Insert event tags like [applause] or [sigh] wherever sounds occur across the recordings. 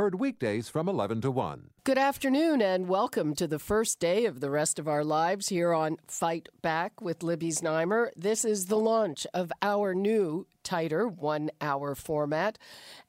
Heard weekdays from 11 to 1. Good afternoon and welcome to the first day of the rest of our lives here on Fight Back with Libby Znaimer. This is the launch of our new, tighter one hour format.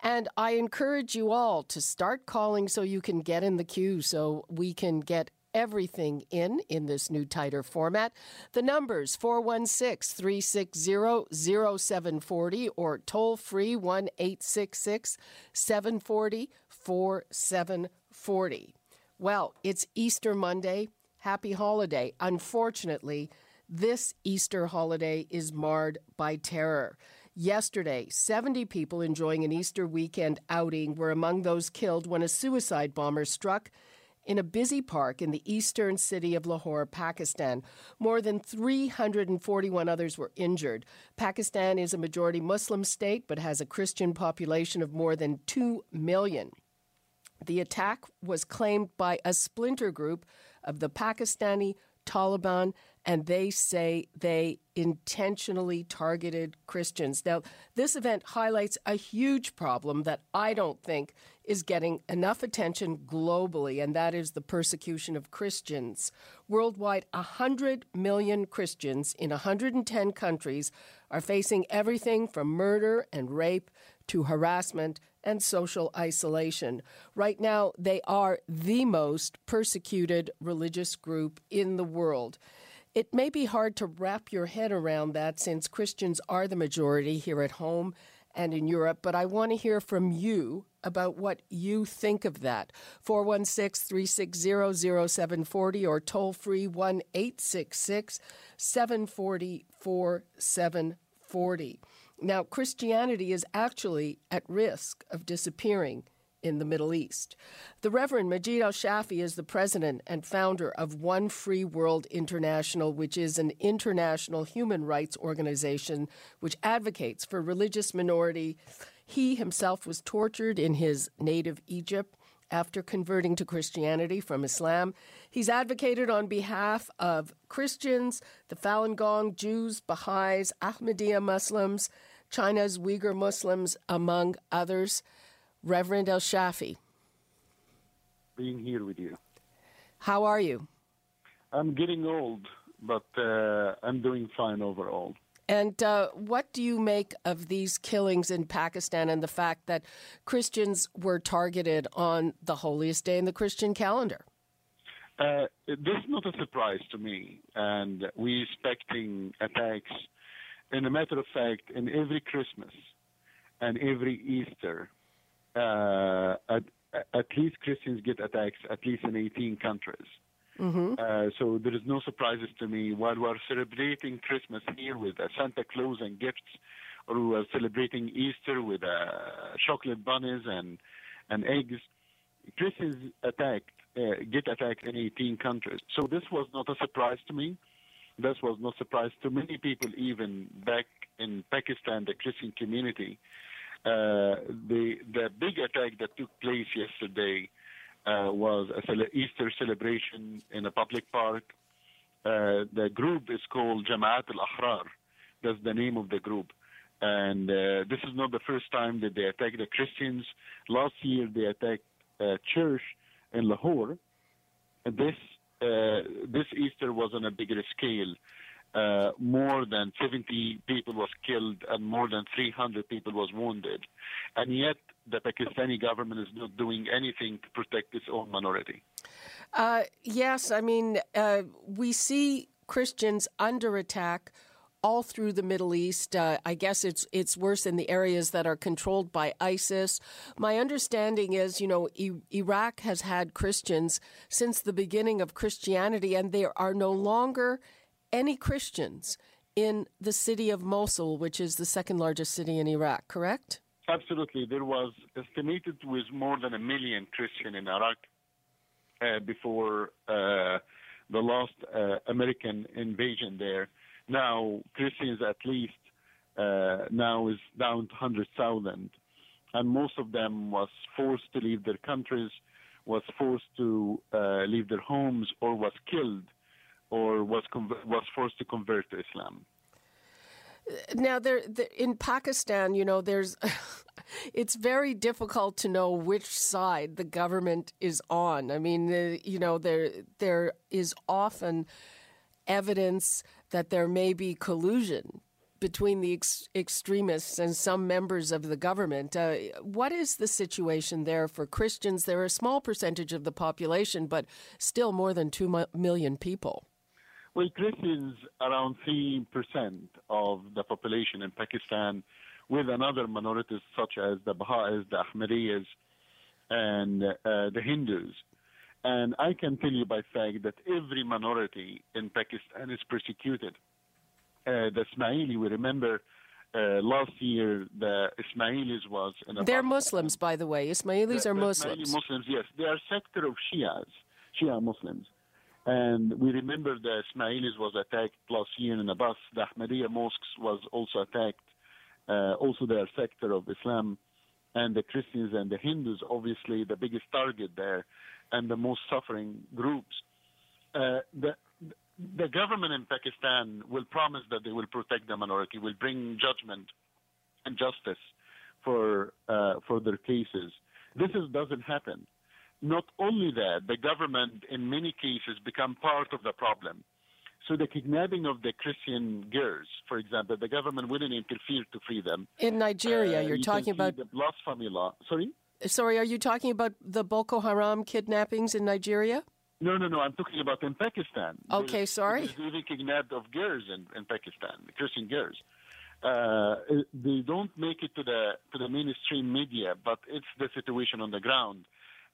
And I encourage you all to start calling so you can get in the queue so we can get everything in in this new tighter format. The numbers 416 360 0740 or toll free 1 866 740 4740. Well, it's Easter Monday. Happy holiday. Unfortunately, this Easter holiday is marred by terror. Yesterday, 70 people enjoying an Easter weekend outing were among those killed when a suicide bomber struck in a busy park in the eastern city of Lahore, Pakistan. More than 341 others were injured. Pakistan is a majority Muslim state but has a Christian population of more than 2 million. The attack was claimed by a splinter group of the Pakistani Taliban, and they say they intentionally targeted Christians. Now, this event highlights a huge problem that I don't think is getting enough attention globally, and that is the persecution of Christians. Worldwide, 100 million Christians in 110 countries are facing everything from murder and rape to harassment and social isolation. Right now, they are the most persecuted religious group in the world. It may be hard to wrap your head around that since Christians are the majority here at home and in Europe, but I want to hear from you about what you think of that. 416 360 0740 or toll free 1 866 740 4740. Now, Christianity is actually at risk of disappearing in the Middle East. The Reverend Majed El Shafie is the president and founder of One Free World International, which is an international human rights organization which advocates for religious minority. He himself was tortured in his native Egypt after converting to Christianity from Islam. He's advocated on behalf of Christians, the Falun Gong, Jews, Baha'is, Ahmadiyya Muslims, China's Uyghur Muslims, among others. Reverend El Shafie. Being here with you. How are you? I'm getting old, but uh, I'm doing fine overall. And uh, what do you make of these killings in Pakistan and the fact that Christians were targeted on the holiest day in the Christian calendar? Uh, this is not a surprise to me, and we're expecting attacks in a matter of fact, in every Christmas and every Easter, uh, at, at, least Christians get attacks, at least in 18 countries. Mm-hmm. Uh, so there is no surprises to me. While we're celebrating Christmas here with uh, Santa Claus and gifts, or we're celebrating Easter with uh, chocolate bunnies and and eggs, Christians attacked uh, get attacked in 18 countries. So this was not a surprise to me. This was no surprise to many people, even back in Pakistan, the Christian community. Uh, the the big attack that took place yesterday uh, was a Easter celebration in a public park. Uh, the group is called Jamaat al-Ahrar. That's the name of the group. And uh, this is not the first time that they attack the Christians. Last year they attacked a church in Lahore. And this uh, this Easter was on a bigger scale. Uh, more than 70 people was killed and more than 300 people was wounded, and yet the Pakistani government is not doing anything to protect its own minority. Uh, yes, I mean uh, we see Christians under attack all through the Middle East. Uh, I guess it's it's worse in the areas that are controlled by ISIS. My understanding is, you know, I- Iraq has had Christians since the beginning of Christianity, and there are no longer any Christians in the city of Mosul, which is the second largest city in Iraq. Correct? Absolutely. There was estimated with more than a million Christian in Iraq uh, before uh, the last uh, American invasion there. Now Christians at least uh, now is down to hundred thousand, and most of them was forced to leave their countries, was forced to uh, leave their homes, or was killed, or was conver- was forced to convert to Islam. Now, there, there in Pakistan, you know, there's [laughs] it's very difficult to know which side the government is on. I mean, the, you know, there there is often evidence that there may be collusion between the ex- extremists and some members of the government. Uh, what is the situation there for Christians? They're a small percentage of the population, but still more than 2 million people. Well, Christians around 3% of the population in Pakistan, with another minorities such as the Baha'is, the Ahmadiyyas, and uh, the Hindus. And I can tell you by fact that every minority in Pakistan is persecuted. Uh, the Ismaili, we remember uh, last year the Ismailis was. In They're Muslims, by the way. Ismailis the, are the Muslims. Ismaili Muslims, yes. They are sector of Shias, Shia Muslims. And we remember the Ismailis was attacked last year in Abbas. The Ahmadiyya mosques was also attacked. Uh, also, their sector of Islam and the Christians and the Hindus, obviously the biggest target there and the most suffering groups. Uh, the the government in Pakistan will promise that they will protect the minority, will bring judgment and justice for uh, for their cases. This is, doesn't happen. Not only that, the government in many cases become part of the problem. So the kidnapping of the Christian girls, for example, the government wouldn't interfere to free them. In Nigeria, Uh, you're you talking about. the blasphemy law. Sorry. Sorry, are you talking about the Boko Haram kidnappings in Nigeria? No, no, no. I'm talking about in Pakistan. Okay, There's- sorry. There's even kidnapped of girls in, in Pakistan, Christian girls. Uh, they don't make it to the to the mainstream media, but it's the situation on the ground.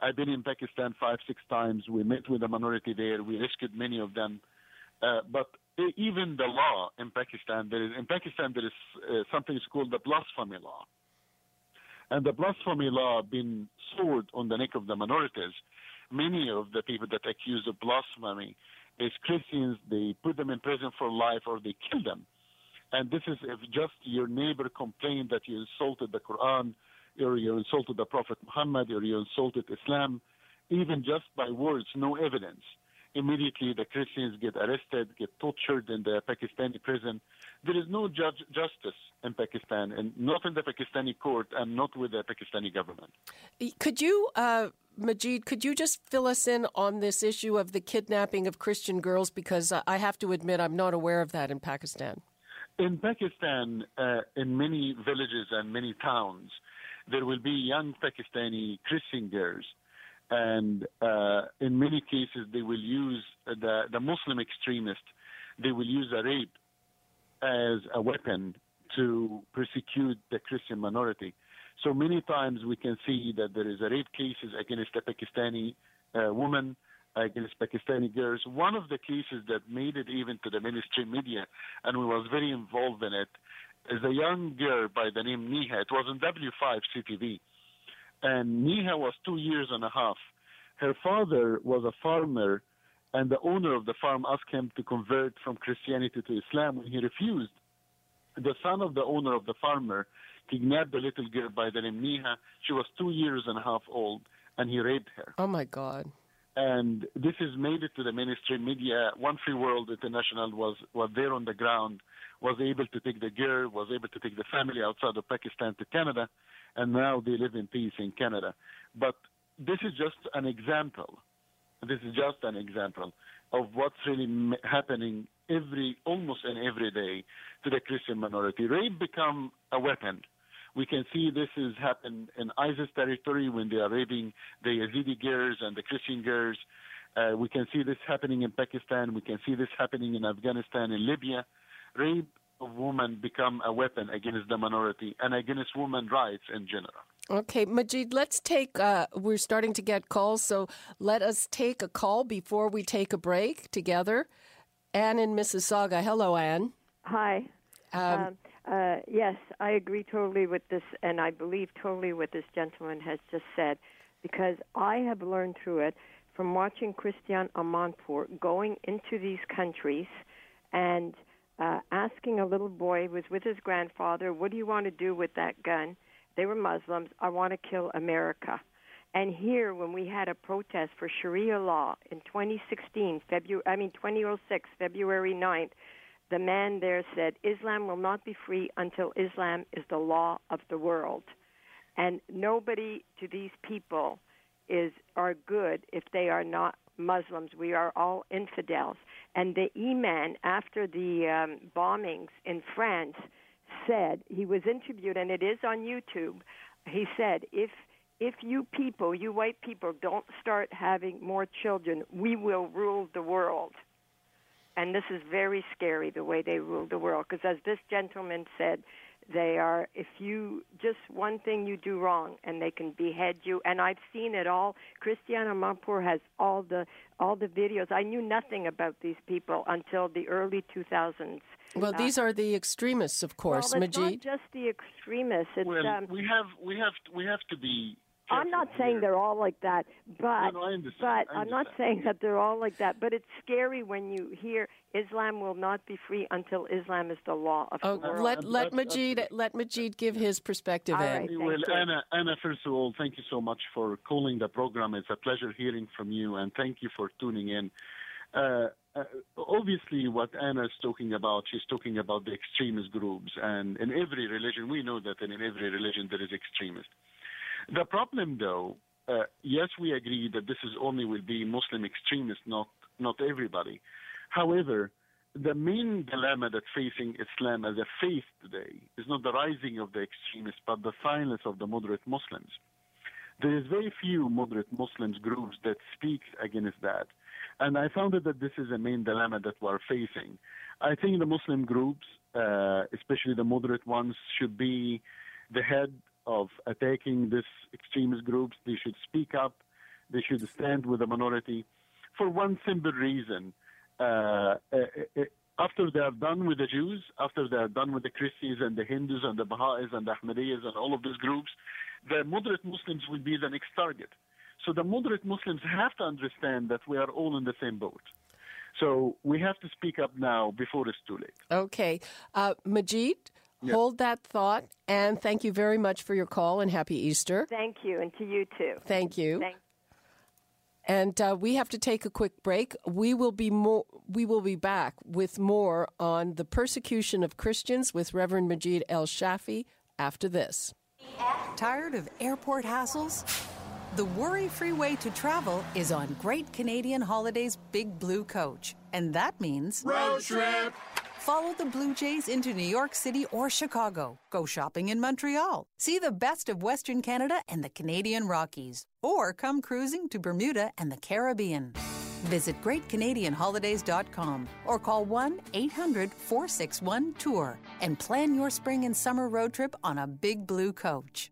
I've been in Pakistan five, six times. We met with the minority there. We rescued many of them. Uh, but even the law in Pakistan, there is in Pakistan there is uh, something called the blasphemy law, and the blasphemy law been sword on the neck of the minorities. Many of the people that accuse of blasphemy is Christians. They put them in prison for life or they kill them. And this is if just your neighbor complained that you insulted the Quran, or you insulted the Prophet Muhammad, or you insulted Islam, even just by words, no evidence. Immediately, the Christians get arrested, get tortured in the Pakistani prison. There is no judge, justice in Pakistan, and not in the Pakistani court, and not with the Pakistani government. Could you, uh, Majed, could you just fill us in on this issue of the kidnapping of Christian girls? Because uh, I have to admit, I'm not aware of that in Pakistan. In Pakistan, uh, in many villages and many towns, there will be young Pakistani Christian girls, and uh, in many cases, they will use the the Muslim extremists. They will use a rape as a weapon to persecute the Christian minority. So many times we can see that there is a rape cases against a Pakistani uh, woman, against Pakistani girls. One of the cases that made it even to the mainstream media, and we was very involved in it, is a young girl by the name Niha. It was on W5 CTV. And Niha was two years and a half. Her father was a farmer, and the owner of the farm asked him to convert from Christianity to Islam. When he refused, the son of the owner of the farmer kidnapped the little girl by the name Niha. She was two years and a half old, and he raped her Oh my God. and this has made it to the mainstream media. One Free World International was was there on the ground, was able to take the girl, was able to take the family outside of Pakistan to Canada, and now they live in peace in Canada. But this is just an example. This is just an example of what's really happening every, almost in every day to the Christian minority. Rape become a weapon. We can see this has happened in ISIS territory when they are raping the Yazidi girls and the Christian girls. Uh, we can see this happening in Pakistan. We can see this happening in Afghanistan and Libya. Rape of women become a weapon against the minority and against women's rights in general. Okay, Majed, let's take, uh, we're starting to get calls, so let us take a call before we take a break together. Anne in Mississauga. Hello, Anne. Hi. Um, uh, yes, I agree totally with this, and I believe totally what this gentleman has just said, because I have learned through it from watching Christiane Amanpour going into these countries and uh, asking a little boy who was with his grandfather, "What do you want to do with that gun?" They were Muslims. I want to kill America. And here, when we had a protest for Sharia law in 2016, February, I mean 2006, February 9th, the man there said, Islam will not be free until Islam is the law of the world. And nobody to these people is are good if they are not Muslims. We are all infidels. And the imam, after the um, bombings in France, said he was interviewed, and it is on YouTube. He said, "If if you people, you white people, don't start having more children, we will rule the world." And this is very scary the way they rule the world, because as this gentleman said, they are if you just one thing you do wrong and they can behead you and i've seen it all Christiane Amanpour has all the all the videos i knew nothing about these people until the early 2000s well, uh, these are the extremists, of course, well, it's Majed. not just the extremists. It's, well, um, we have we have we have to be I'm not saying here. they're all like that, but no, no, but I'm not saying that they're all like that. But it's scary when you hear Islam will not be free until Islam is the law of oh, the world. Let let Majed let Majed give his perspective. All right, well, you. Anna, Anna, first of all, thank you so much for calling the program. It's a pleasure hearing from you, and thank you for tuning in. Uh, uh, obviously, what Anna is talking about, she's talking about the extremist groups, and in every religion, we know that in every religion there is extremists. The problem, though, uh, yes, we agree that this is only will be Muslim extremists, not not everybody. However, the main dilemma that's facing Islam as a faith today is not the rising of the extremists, but the silence of the moderate Muslims. There is very few moderate Muslims groups that speak against that. And I found that this is a main dilemma that we're facing. I think the Muslim groups, uh, especially the moderate ones, should be the head of attacking these extremist groups. They should speak up. They should stand with the minority for one simple reason. Uh, uh, uh, after they are done with the Jews, after they are done with the Christians and the Hindus and the Baha'is and the Ahmadiyyas and all of these groups, the moderate Muslims will be the next target. So the moderate Muslims have to understand that we are all in the same boat. So we have to speak up now before it's too late. Okay. Uh, Majed, Yes. Hold that thought, and thank you very much for your call and happy Easter. Thank you, and to you too. Thank you. Thank- and uh, we have to take a quick break. We will be more. We will be back with more on the persecution of Christians with Reverend Majed El Shafie after this. Tired of airport hassles? The worry-free way to travel is on Great Canadian Holidays Big Blue Coach, and that means road trip. Follow the Blue Jays into New York City or Chicago. Go shopping in Montreal. See the best of Western Canada and the Canadian Rockies. Or come cruising to Bermuda and the Caribbean. Visit GreatCanadianHolidays.com or call 1 800 461 Tour and plan your spring and summer road trip on a big blue coach.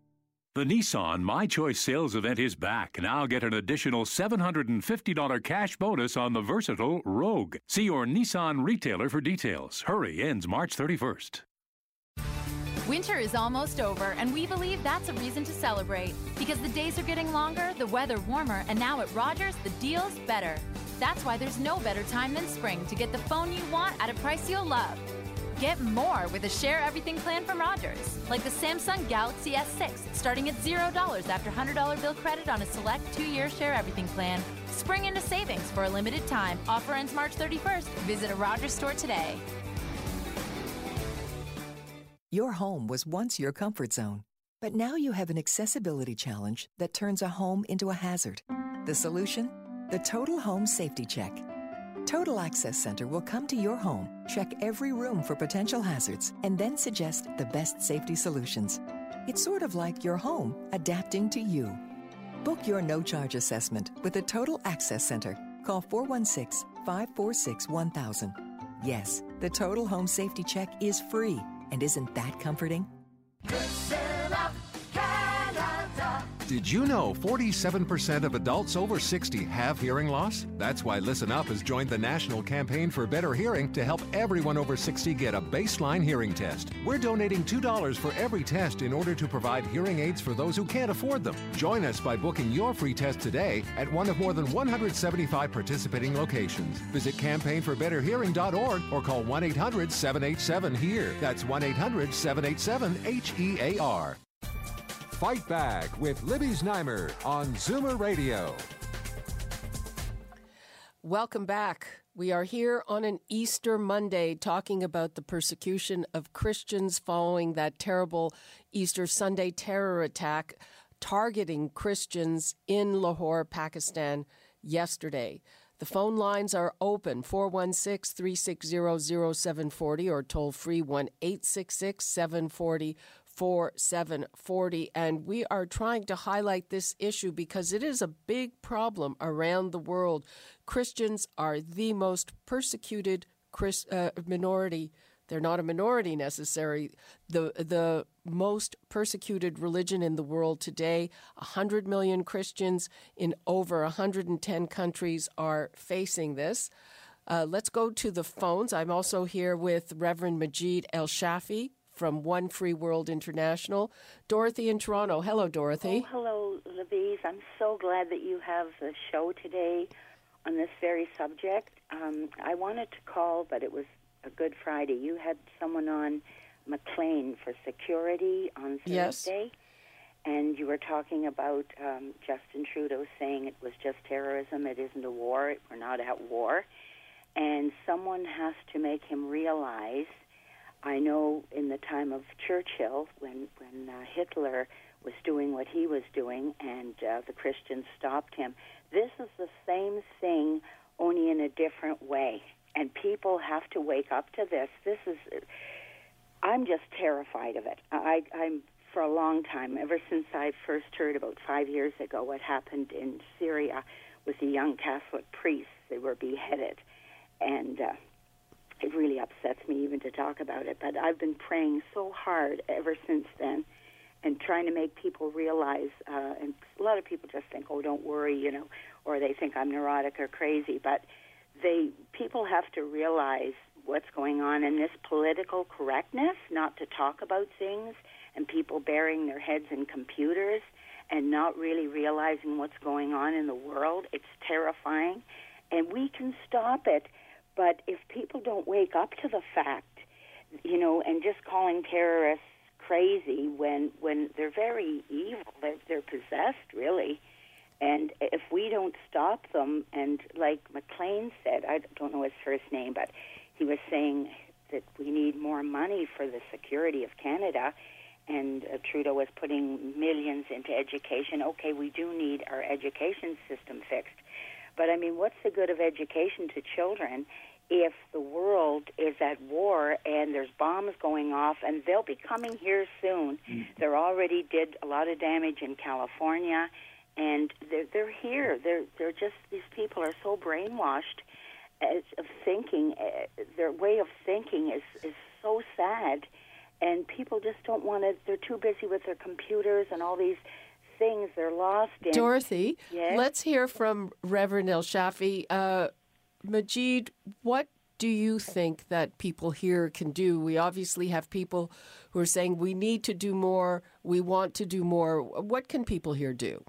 The Nissan My Choice sales event is back. Now get an additional $750 cash bonus on the versatile Rogue. See your Nissan retailer for details. Hurry ends March 31st. Winter is almost over, and we believe that's a reason to celebrate. Because the days are getting longer, the weather warmer, and now at Rogers, the deal's better. That's why there's no better time than spring to get the phone you want at a price you'll love. Get more with a Share Everything plan from Rogers, like the Samsung Galaxy S6, starting at $0 after $100 bill credit on a select two year Share Everything plan. Spring into savings for a limited time. Offer ends March 31st. Visit a Rogers store today. Your home was once your comfort zone, but now you have an accessibility challenge that turns a home into a hazard. The solution? The Total Home Safety Check. Total Access Center will come to your home, check every room for potential hazards, and then suggest the best safety solutions. It's sort of like your home adapting to you. Book your no charge assessment with the Total Access Center. Call 416 546 1000. Yes, the Total Home Safety Check is free. And isn't that comforting? Did you know 47% of adults over 60 have hearing loss? That's why Listen Up has joined the National Campaign for Better Hearing to help everyone over 60 get a baseline hearing test. We're donating $2 for every test in order to provide hearing aids for those who can't afford them. Join us by booking your free test today at one of more than 175 participating locations. Visit campaignforbetterhearing.org or call 1 800 787 HERE. That's 1 800 787 H E A R. Fight Back with Libby Znaimer on Zoomer Radio. Welcome back. We are here on an Easter Monday talking about the persecution of Christians following that terrible Easter Sunday terror attack targeting Christians in Lahore, Pakistan yesterday. The phone lines are open 416 360 0740 or toll free 1 866 740 4740. And we are trying to highlight this issue because it is a big problem around the world. Christians are the most persecuted Chris, uh, minority. They're not a minority necessarily. The the most persecuted religion in the world today. 100 million Christians in over 110 countries are facing this. Uh, let's go to the phones. I'm also here with Reverend Majed El Shafie from One Free World International. Dorothy in Toronto. Hello, Dorothy. Oh, hello, Louise. I'm so glad that you have the show today on this very subject. Um, I wanted to call, but it was a Good Friday. You had someone on McLean for security on Thursday. Yes. And you were talking about um, Justin Trudeau saying it was just terrorism, it isn't a war, we're not at war. And someone has to make him realize I know in the time of Churchill, when when uh, Hitler was doing what he was doing, and uh, the Christians stopped him. This is the same thing, only in a different way. And people have to wake up to this. This is, I'm just terrified of it. I, I'm for a long time, ever since I first heard about five years ago what happened in Syria with the young Catholic priests. They were beheaded, and uh, it really upsets me even to talk about it. But I've been praying so hard ever since then and trying to make people realize. Uh, and a lot of people just think, oh, don't worry, you know, or they think I'm neurotic or crazy. But they people have to realize what's going on in this political correctness, not to talk about things, and people burying their heads in computers and not really realizing what's going on in the world. It's terrifying. And we can stop it but if people don't wake up to the fact, you know, and just calling terrorists crazy when when they're very evil, they're, they're possessed really. And if we don't stop them, and like McLean said, I don't know his first name, but he was saying that we need more money for the security of Canada. And uh, Trudeau was putting millions into education. Okay, we do need our education system fixed. But I mean, what's the good of education to children if the world is at war and there's bombs going off and they'll be coming here soon. Mm. They already did a lot of damage in California and they're they're here. They're they're just these people are so brainwashed as of thinking uh, their way of thinking is is so sad and people just don't want to they're too busy with their computers and all these things they're lost in. Dorothy, yes? let's hear from Reverend El Shafie. Uh, Majed, what do you think that people here can do? We obviously have people who are saying we need to do more, we want to do more. What can people here do?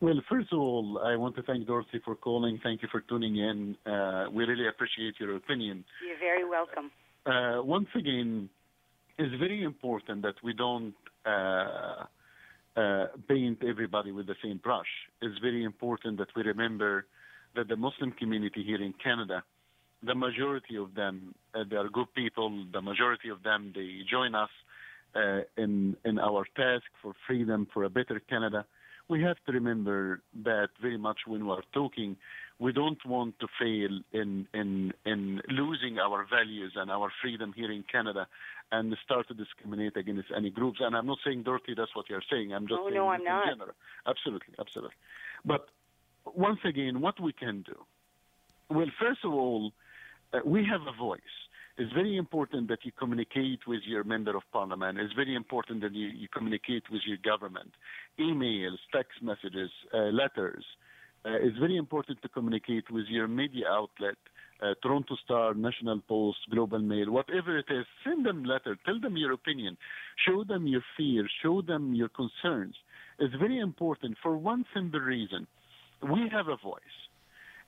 Well, first of all, I want to thank Dorothy for calling. Thank you for tuning in. Uh, we really appreciate your opinion. You're very welcome. Uh, once again, it's very important that we don't uh, uh paint everybody with the same brush. It's very important that we remember that the Muslim community here in Canada, the majority of them, uh, they are good people. The majority of them, they join us uh, in in our task for freedom, for a better Canada. We have to remember that very much when we are talking, we don't want to fail in in in losing our values and our freedom here in Canada, and start to discriminate against any groups. And I'm not saying Dorothy, that's what you're saying. I'm just oh, saying no, I'm in not. general. Absolutely, absolutely. But once again, what we can do? Well, first of all, uh, we have a voice. it's very important that you communicate with your member of parliament. It's very important that you, you communicate with your government, emails, text messages, uh, letters. Uh, it's very important to communicate with your media outlet, uh, Toronto Star, National Post, Globe and Mail, whatever it is. Send them a letter. Tell them your opinion. Show them your fear. Show them your concerns. It's very important for one simple reason. We have a voice.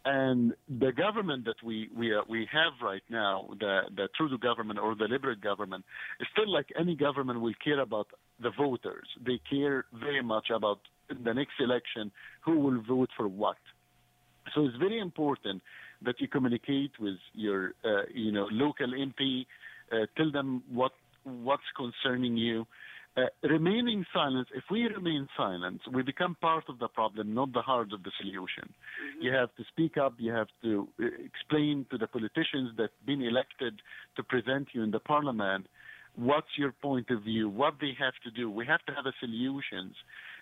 And the government that we we, uh, we have right now, the the Trudeau government or the Liberal government, is still like any government will care about the voters. They care very much about the next election who will vote for what. So it's very important that you communicate with your uh, you know local MP, uh, tell them what what's concerning you. Uh, remaining silent, if we remain silent, we become part of the problem, not the heart of the solution. Mm-hmm. You have to speak up, you have to uh, explain to the politicians that have been elected to present you in the parliament what's your point of view, what they have to do. We have to have a solutions.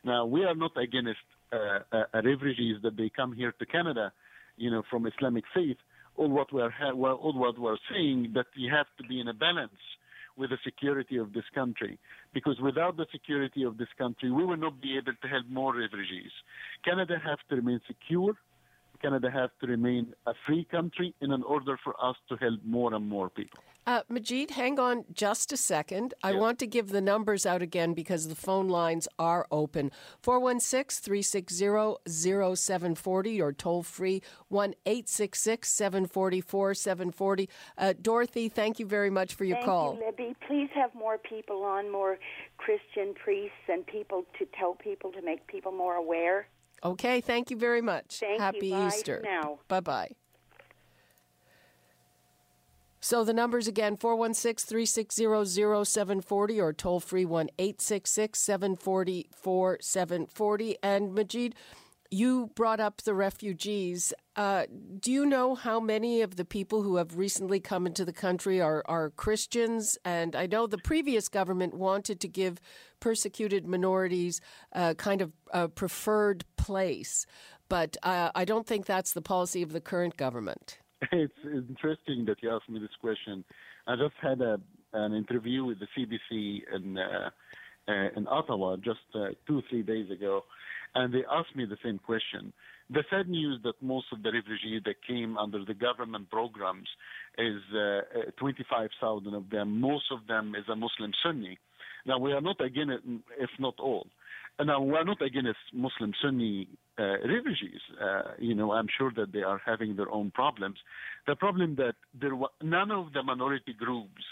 Now, we are not against uh, uh, refugees that they come here to Canada, you know, from Islamic faith. All what we're ha- all what we're saying that you have to be in a balance with the security of this country. Because without the security of this country, we will not be able to help more refugees. Canada has to remain secure. Canada has to remain a free country in order for us to help more and more people. Uh, Majed, hang on just a second. I want to give the numbers out again because the phone lines are open 416 360 0740 or toll free 1 866 744 740. Uh, Dorothy, thank you very much for your thank call. You, Libby. Please have more people on, more Christian priests and people to tell people to make people more aware. Okay, thank you very much. Thank Happy you. Bye Easter. Bye bye. So the numbers again 416 360 0740 or toll free 1 866 740 And Majed, you brought up the refugees. Uh, do you know how many of the people who have recently come into the country are, are Christians? And I know the previous government wanted to give persecuted minorities a kind of a preferred place, but uh, I don't think that's the policy of the current government. [laughs] It's interesting that you asked me this question. I just had a, an interview with the CBC in, uh, uh, in Ottawa just uh, two, three days ago, and they asked me the same question. The sad news that most of the refugees that came under the government programs is uh, 25,000 of them. Most of them is a Muslim Sunni. Now, we are not against, if not all. Now, we're not against Muslim Sunni uh, refugees. Uh, you know, I'm sure that they are having their own problems. The problem that there were none of the minority groups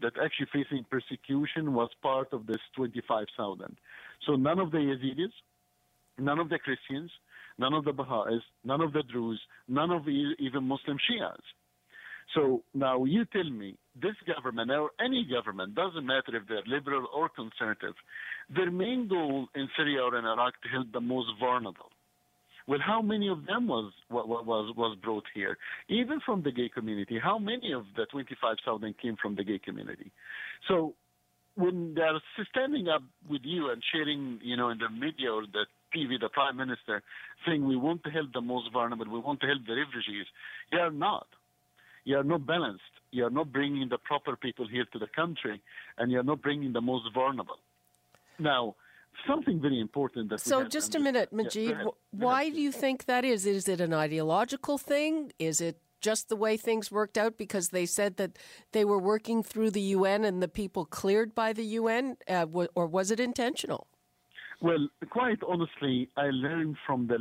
that actually facing persecution was part of this 25,000. So none of the Yazidis, none of the Christians, none of the Baha'is, none of the Druze, none of even Muslim Shias. So now you tell me, this government or any government, doesn't matter if they're liberal or conservative, their main goal in Syria or in Iraq to help the most vulnerable. Well, how many of them was was was brought here? Even from the gay community, how many of the 25,000 came from the gay community? So when they're standing up with you and sharing, you know, in the media or the TV, the prime minister saying we want to help the most vulnerable, we want to help the refugees, you are not. You are not balanced. You are not bringing the proper people here to the country, and you are not bringing the most vulnerable. Now, something very important that so just a minute majid why do you think that is? Is it an ideological thing? Is it just the way things worked out because they said that they were working through the UN and the people cleared by the UN, uh, or was it intentional? Well, quite honestly, I learned from the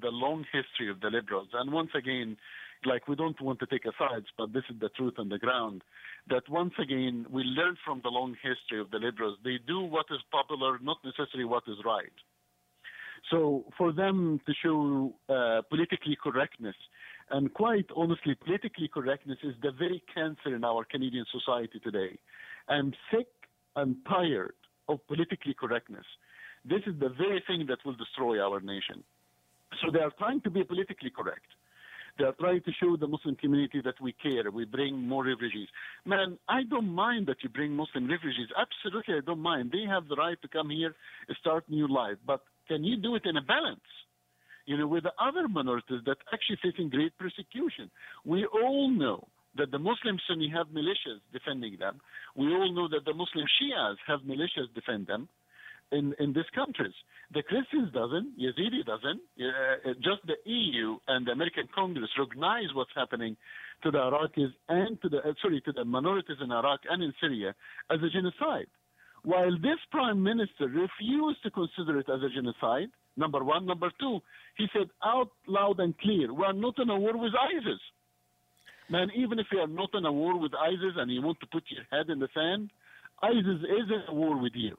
the long history of the liberals, and once again, like we don't want to take a sides, but this is the truth on the ground that once again we learn from the long history of the liberals. They do what is popular, not necessarily what is right. So for them to show uh, politically correctness, and quite honestly, politically correctness is the very cancer in our Canadian society today. I'm sick and tired of politically correctness. This is the very thing that will destroy our nation. So they are trying to be politically correct. They are trying to show the Muslim community that we care. We bring more refugees. Man, I don't mind that you bring Muslim refugees. Absolutely, I don't mind. They have the right to come here, and start new life. But can you do it in a balance? You know, with the other minorities that actually facing great persecution. We all know that the Muslim Sunni have militias defending them. We all know that the Muslim Shias have militias defend them in, in these countries. The Christians doesn't, Yazidi doesn't. Uh, just the EU and the American Congress recognize what's happening to the Iraqis and to the uh, sorry to the minorities in Iraq and in Syria as a genocide. While this prime minister refused to consider it as a genocide, number one. Number two, he said out loud and clear, we are not in a war with ISIS. Man, even if you are not in a war with ISIS and you want to put your head in the sand, ISIS is in a war with you.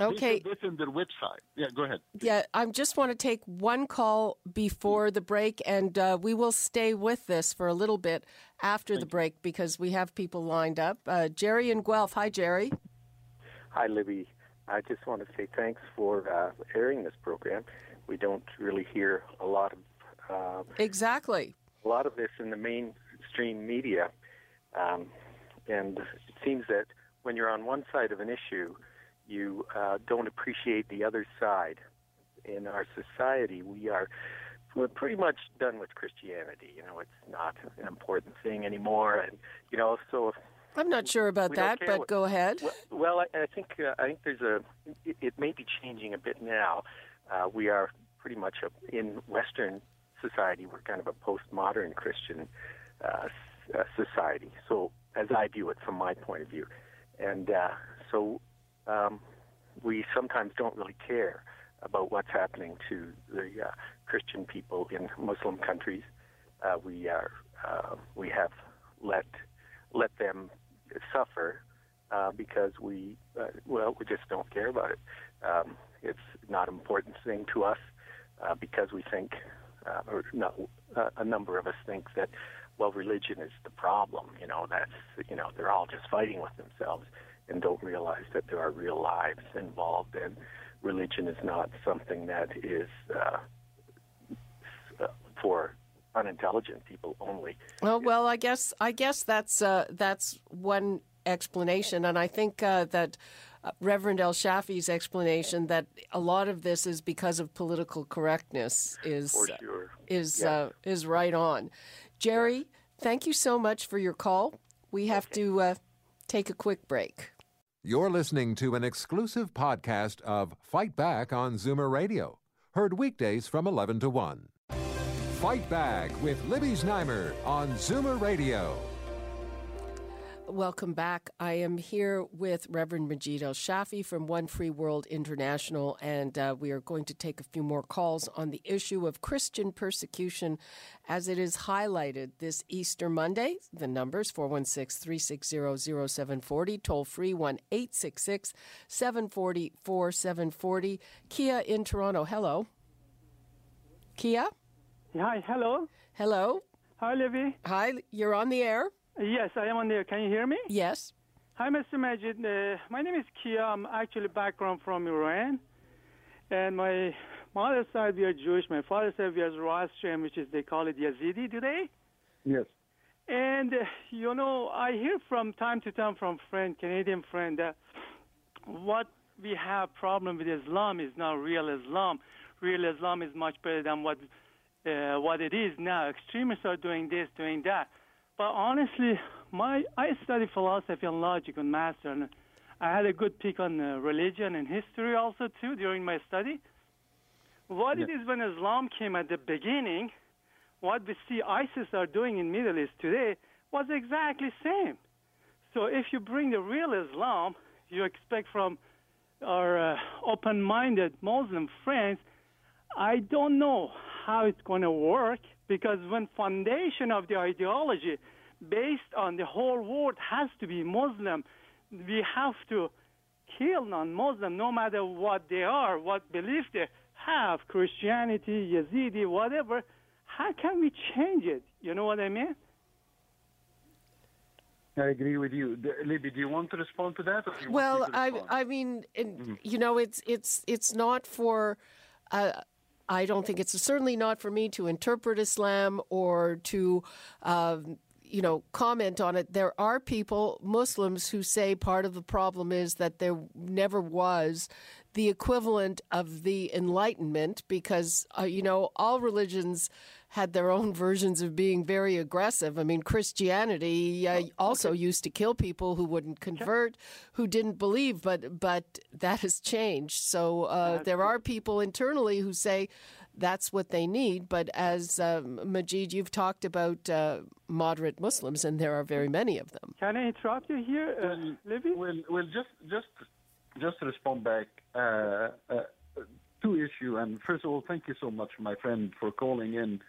Okay. This in their website. Yeah, go ahead. Yeah, I just want to take one call before the break, and uh, we will stay with this for a little bit after Thank the break you. because we have people lined up. Uh, Jerry and Guelph. Hi, Jerry. Hi, Libby. I just want to say thanks for uh, airing this program. We don't really hear a lot of uh, exactly a lot of this in the mainstream media, um, and it seems that when you're on one side of an issue, you uh, don't appreciate the other side. In our society, we are we're pretty much done with Christianity. You know, it's not an important thing anymore, and you know, so. I'm not sure about that, but what, go ahead. Well, well I, I, think uh, I think there's a it, it, may be changing a bit now. Uh, we are pretty much a, in Western society. We're kind of a postmodern Christian uh, uh, society. So, as I view it from my point of view, and uh, so um, we sometimes don't really care about what's happening to the uh, Christian people in Muslim countries. Uh, we are uh, we have let let them suffer uh, because we uh, well we just don't care about it. Um, it's not an important thing to us uh, because we think, uh, or not, uh, a number of us think that well religion is the problem. You know that's you know they're all just fighting with themselves and don't realize that there are real lives involved and religion is not something that is uh, for unintelligent people only. Well, well, I guess I guess that's uh, that's one explanation, and I think uh, that. Uh, Reverend El Shafie's explanation that a lot of this is because of political correctness is sure. is uh, is right on. Jerry, thank you so much for your call. We have okay. to uh, take a quick break. You're listening to an exclusive podcast of Fight Back on Zoomer Radio, heard weekdays from 11 to 1. Fight Back with Libby Znaimer on Zoomer Radio. Welcome back. I am here with Reverend Majed El Shafie from One Free World International, and uh, we are going to take a few more calls on the issue of Christian persecution as it is highlighted this Easter Monday. The numbers 416 360 0740, toll free 1 866 740 4740. Kia in Toronto. Hello. Kia? Hi, hello. Hello. Hi, Livy. Hi, you're on the air. Yes, I am on there. Can you hear me? Yes. Hi, Mr. Majed. Uh, my name is Kia. I'm actually background from Iran. And my mother's side, we are Jewish. My father's side, we are Zoroastrian, which is, they call it Yazidi today. Yes. And, uh, you know, I hear from time to time from friend, Canadian friend, that what we have problem with Islam is not real Islam. Real Islam is much better than what uh, what it is now. Extremists are doing this, doing that. But honestly, my I studied philosophy and logic on master, and I had a good peek on uh, religion and history also too during my study. What yeah. it is when Islam came at the beginning, what we see ISIS are doing in Middle East today was exactly same. So if you bring the real Islam, you expect from our uh, open-minded Muslim friends, I don't know how it's going to work because when foundation of the ideology based on the whole world has to be Muslim, we have to kill non-Muslim no matter what they are, what belief they have, Christianity, Yazidi, whatever. How can we change it? You know what I mean? I agree with you, Libby. Do you want to respond to that? well, I, I mean, mm-hmm. you know, it's it's it's not for. Uh, I don't think it's certainly not for me to interpret Islam or to. Um, you know, comment on it. There are people, Muslims, who say part of the problem is that there never was the equivalent of the Enlightenment because, uh, you know, all religions had their own [laughs] versions of being very aggressive. I mean, Christianity uh, also used to kill people who wouldn't convert, who didn't believe, but but that has changed. So uh, there are people internally who say that's what they need. But as um, Majid, you've talked about uh, moderate Muslims, and there are very many of them. Can I interrupt you here, uh, Libby? Well, well, just just just respond back uh, uh, two issue. And first of all, thank you so much, my friend, for calling in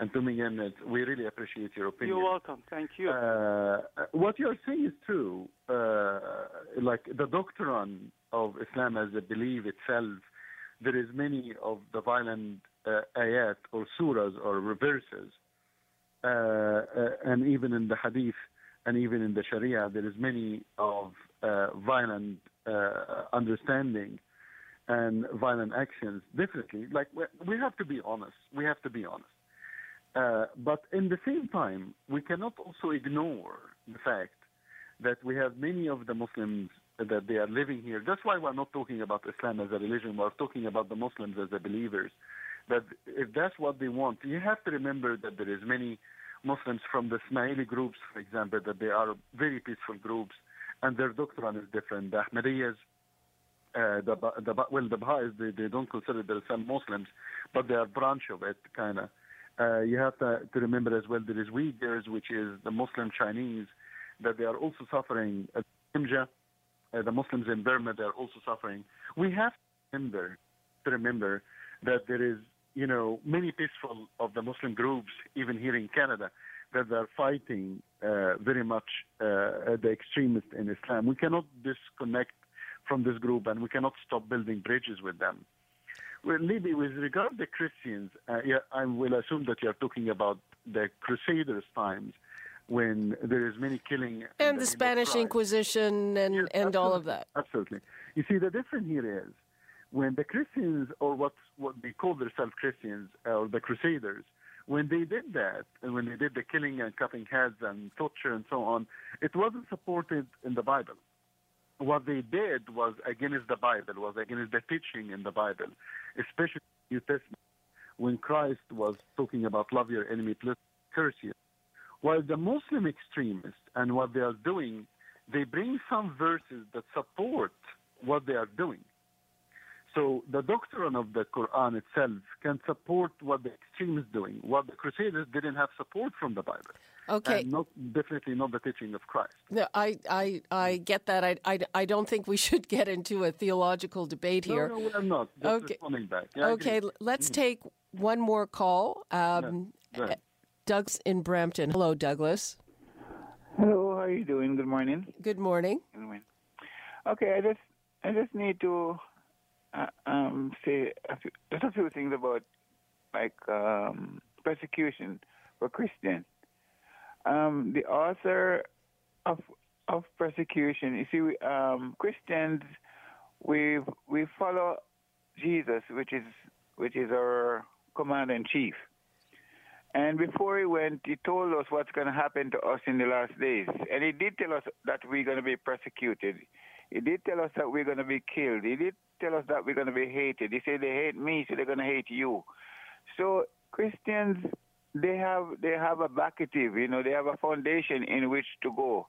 and tuning in. It, we really appreciate your opinion. You're welcome. Thank you. Uh, what you're saying is true. Uh, like the doctrine of Islam as a belief itself, there is many of the violent uh, ayat or surahs or reverses, uh, uh, and even in the hadith and even in the Sharia, there is many of uh, violent understanding and violent actions. Definitely, like we have to be honest. We have to be honest. Uh, but in the same time, we cannot also ignore the fact that we have many of the Muslims that they are living here. That's why we're not talking about Islam as a religion. We're talking about the Muslims as the believers. That if that's what they want, you have to remember that there is many Muslims from the Ismaili groups, for example, that they are very peaceful groups, and their doctrine is different. The Ahmadiyyas uh, the, the well, the Baha'is they, they don't consider themselves Muslims, but they are branch of it, kind of. Uh, you have to, to remember as well there is Uyghurs, which is the Muslim Chinese, that they are also suffering. Uh, uh, the Muslims in Burma, they are also suffering. We have to remember, to remember that there is, you know, many peaceful of the Muslim groups, even here in Canada, that are fighting uh, very much uh, the extremists in Islam. We cannot disconnect from this group, and we cannot stop building bridges with them. Well, Libby, with regard to Christians, uh, yeah, I will assume that you are talking about the Crusaders' times when there is many killing and the, the Spanish Inquisition and yes, and all of that. Absolutely. You see, the difference here is when the Christians, or what what they call themselves Christians, uh, or the Crusaders, when they did that, and when they did the killing and cutting heads and torture and so on, it wasn't supported in the Bible what they did was against the Bible, was against the teaching in the Bible, especially in the New Testament, when Christ was talking about love your enemy, curse you. While the Muslim extremists and what they are doing, they bring some verses that support what they are doing. So the doctrine of the Quran itself can support what the extremists doing. What the Crusaders didn't have support from the Bible. Okay. And not, definitely not the teaching of Christ. No, I, I, I get that. I, I, I don't think we [laughs] should get into a theological debate here. No, no, we're not. Just okay. responding back. Yeah, okay, let's mm. take one more call. Um, yeah. Doug's in Brampton. Hello, Douglas. Hello, how are you doing? Good morning. Good morning. Good morning. Okay, I just I just need to uh, um, say a few, just a few things about like um, persecution for Christians. Um, the author of of persecution. You see, um, Christians, we we follow Jesus, which is which is our commander in chief. And before he went, he told us what's going to happen to us in the last days. And he did tell us that we're going to be persecuted. He did tell us that we're going to be killed. He did tell us that we're going to be hated. He said they hate me, so they're going to hate you. So Christians, they have they have a backative, you know, they have a foundation in which to go.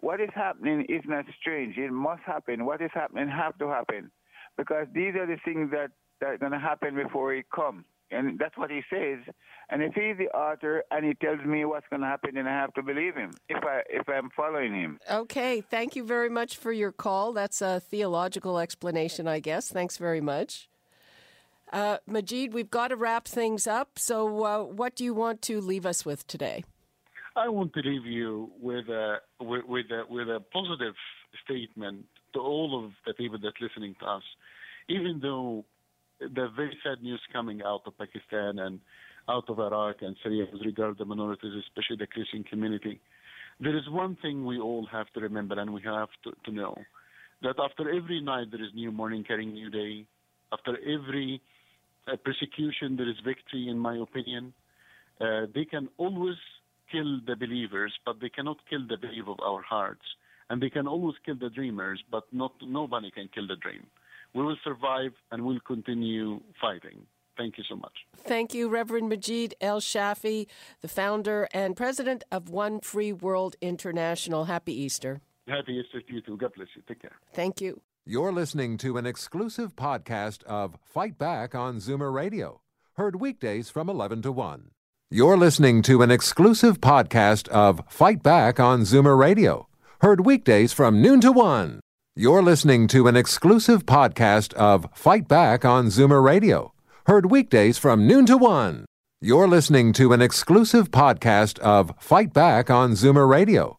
What is happening is not strange. It must happen. What is happening have to happen, because these are the things that that are going to happen before it comes. And that's what he says. And if he's the author and he tells me what's going to happen, then I have to believe him if I if I'm following him. Okay, thank you very much for your call. That's a theological explanation, I guess. Thanks very much. Uh, Majed, we've got to wrap things up. So, uh, what do you want to leave us with today? I want to leave you with a with, with a with a positive statement to all of the people that are listening to us. Even though the very sad news coming out of Pakistan and out of Iraq and Syria with regard to minorities, especially the Christian community. There is one thing we all have to remember and we have to, to know that after every night there is new morning carrying new day. After every persecution there is victory, in my opinion. Uh, they can always kill the believers, but they cannot kill the belief of our hearts. And they can always kill the dreamers, but not nobody can kill the dream we will survive and we'll continue fighting. Thank you so much. Thank you, Reverend Majed El Shafie, the founder and president of One Free World International. Happy Easter. Happy Easter to you too. God bless you. Take care. Thank you. You're listening to an exclusive podcast of Fight Back on Zoomer Radio, heard weekdays from 11 to 1. You're listening to an exclusive podcast of Fight Back on Zoomer Radio, heard weekdays from noon to 1. You're listening to an exclusive podcast of Fight Back on Zoomer Radio, heard weekdays from noon to 1. You're listening to an exclusive podcast of Fight Back on Zoomer Radio,